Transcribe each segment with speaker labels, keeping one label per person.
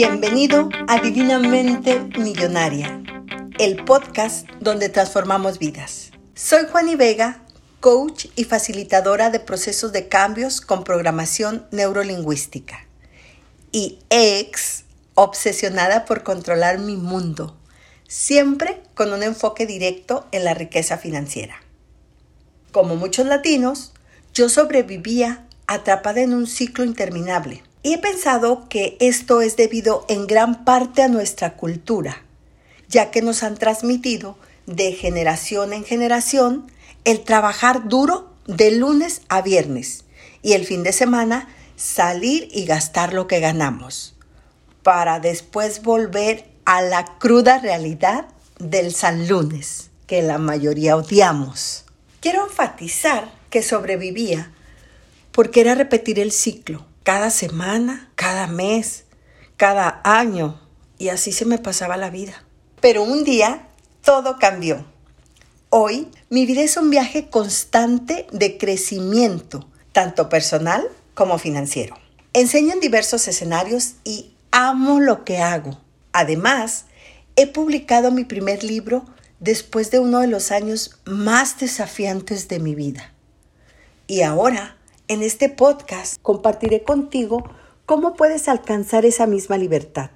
Speaker 1: Bienvenido a Divinamente Millonaria, el podcast donde transformamos vidas. Soy Juani Vega, coach y facilitadora de procesos de cambios con programación neurolingüística y ex obsesionada por controlar mi mundo, siempre con un enfoque directo en la riqueza financiera. Como muchos latinos, yo sobrevivía atrapada en un ciclo interminable y he pensado que esto es debido en gran parte a nuestra cultura, ya que nos han transmitido de generación en generación el trabajar duro de lunes a viernes y el fin de semana salir y gastar lo que ganamos, para después volver a la cruda realidad del San Lunes, que la mayoría odiamos. Quiero enfatizar que sobrevivía porque era repetir el ciclo, cada semana, cada mes, cada año, y así se me pasaba la vida. Pero un día todo cambió. Hoy mi vida es un viaje constante de crecimiento, tanto personal como financiero. Enseño en diversos escenarios y amo lo que hago. Además, he publicado mi primer libro después de uno de los años más desafiantes de mi vida. Y ahora en este podcast compartiré contigo cómo puedes alcanzar esa misma libertad.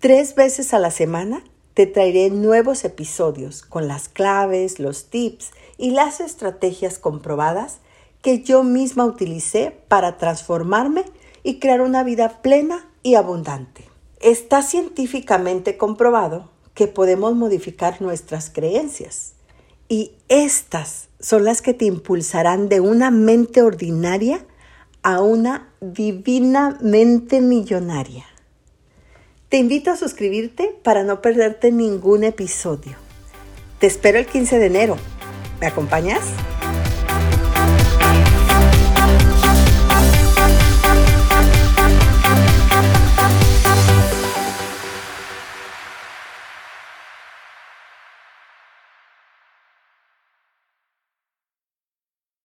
Speaker 1: Tres veces a la semana te traeré nuevos episodios con las claves, los tips y las estrategias comprobadas que yo misma utilicé para transformarme y crear una vida plena y abundante. Está científicamente comprobado que podemos modificar nuestras creencias y estas son las que te impulsarán de una mente ordinaria a una divinamente millonaria. Te invito a suscribirte para no perderte ningún episodio. Te espero el 15 de enero. ¿Me acompañas?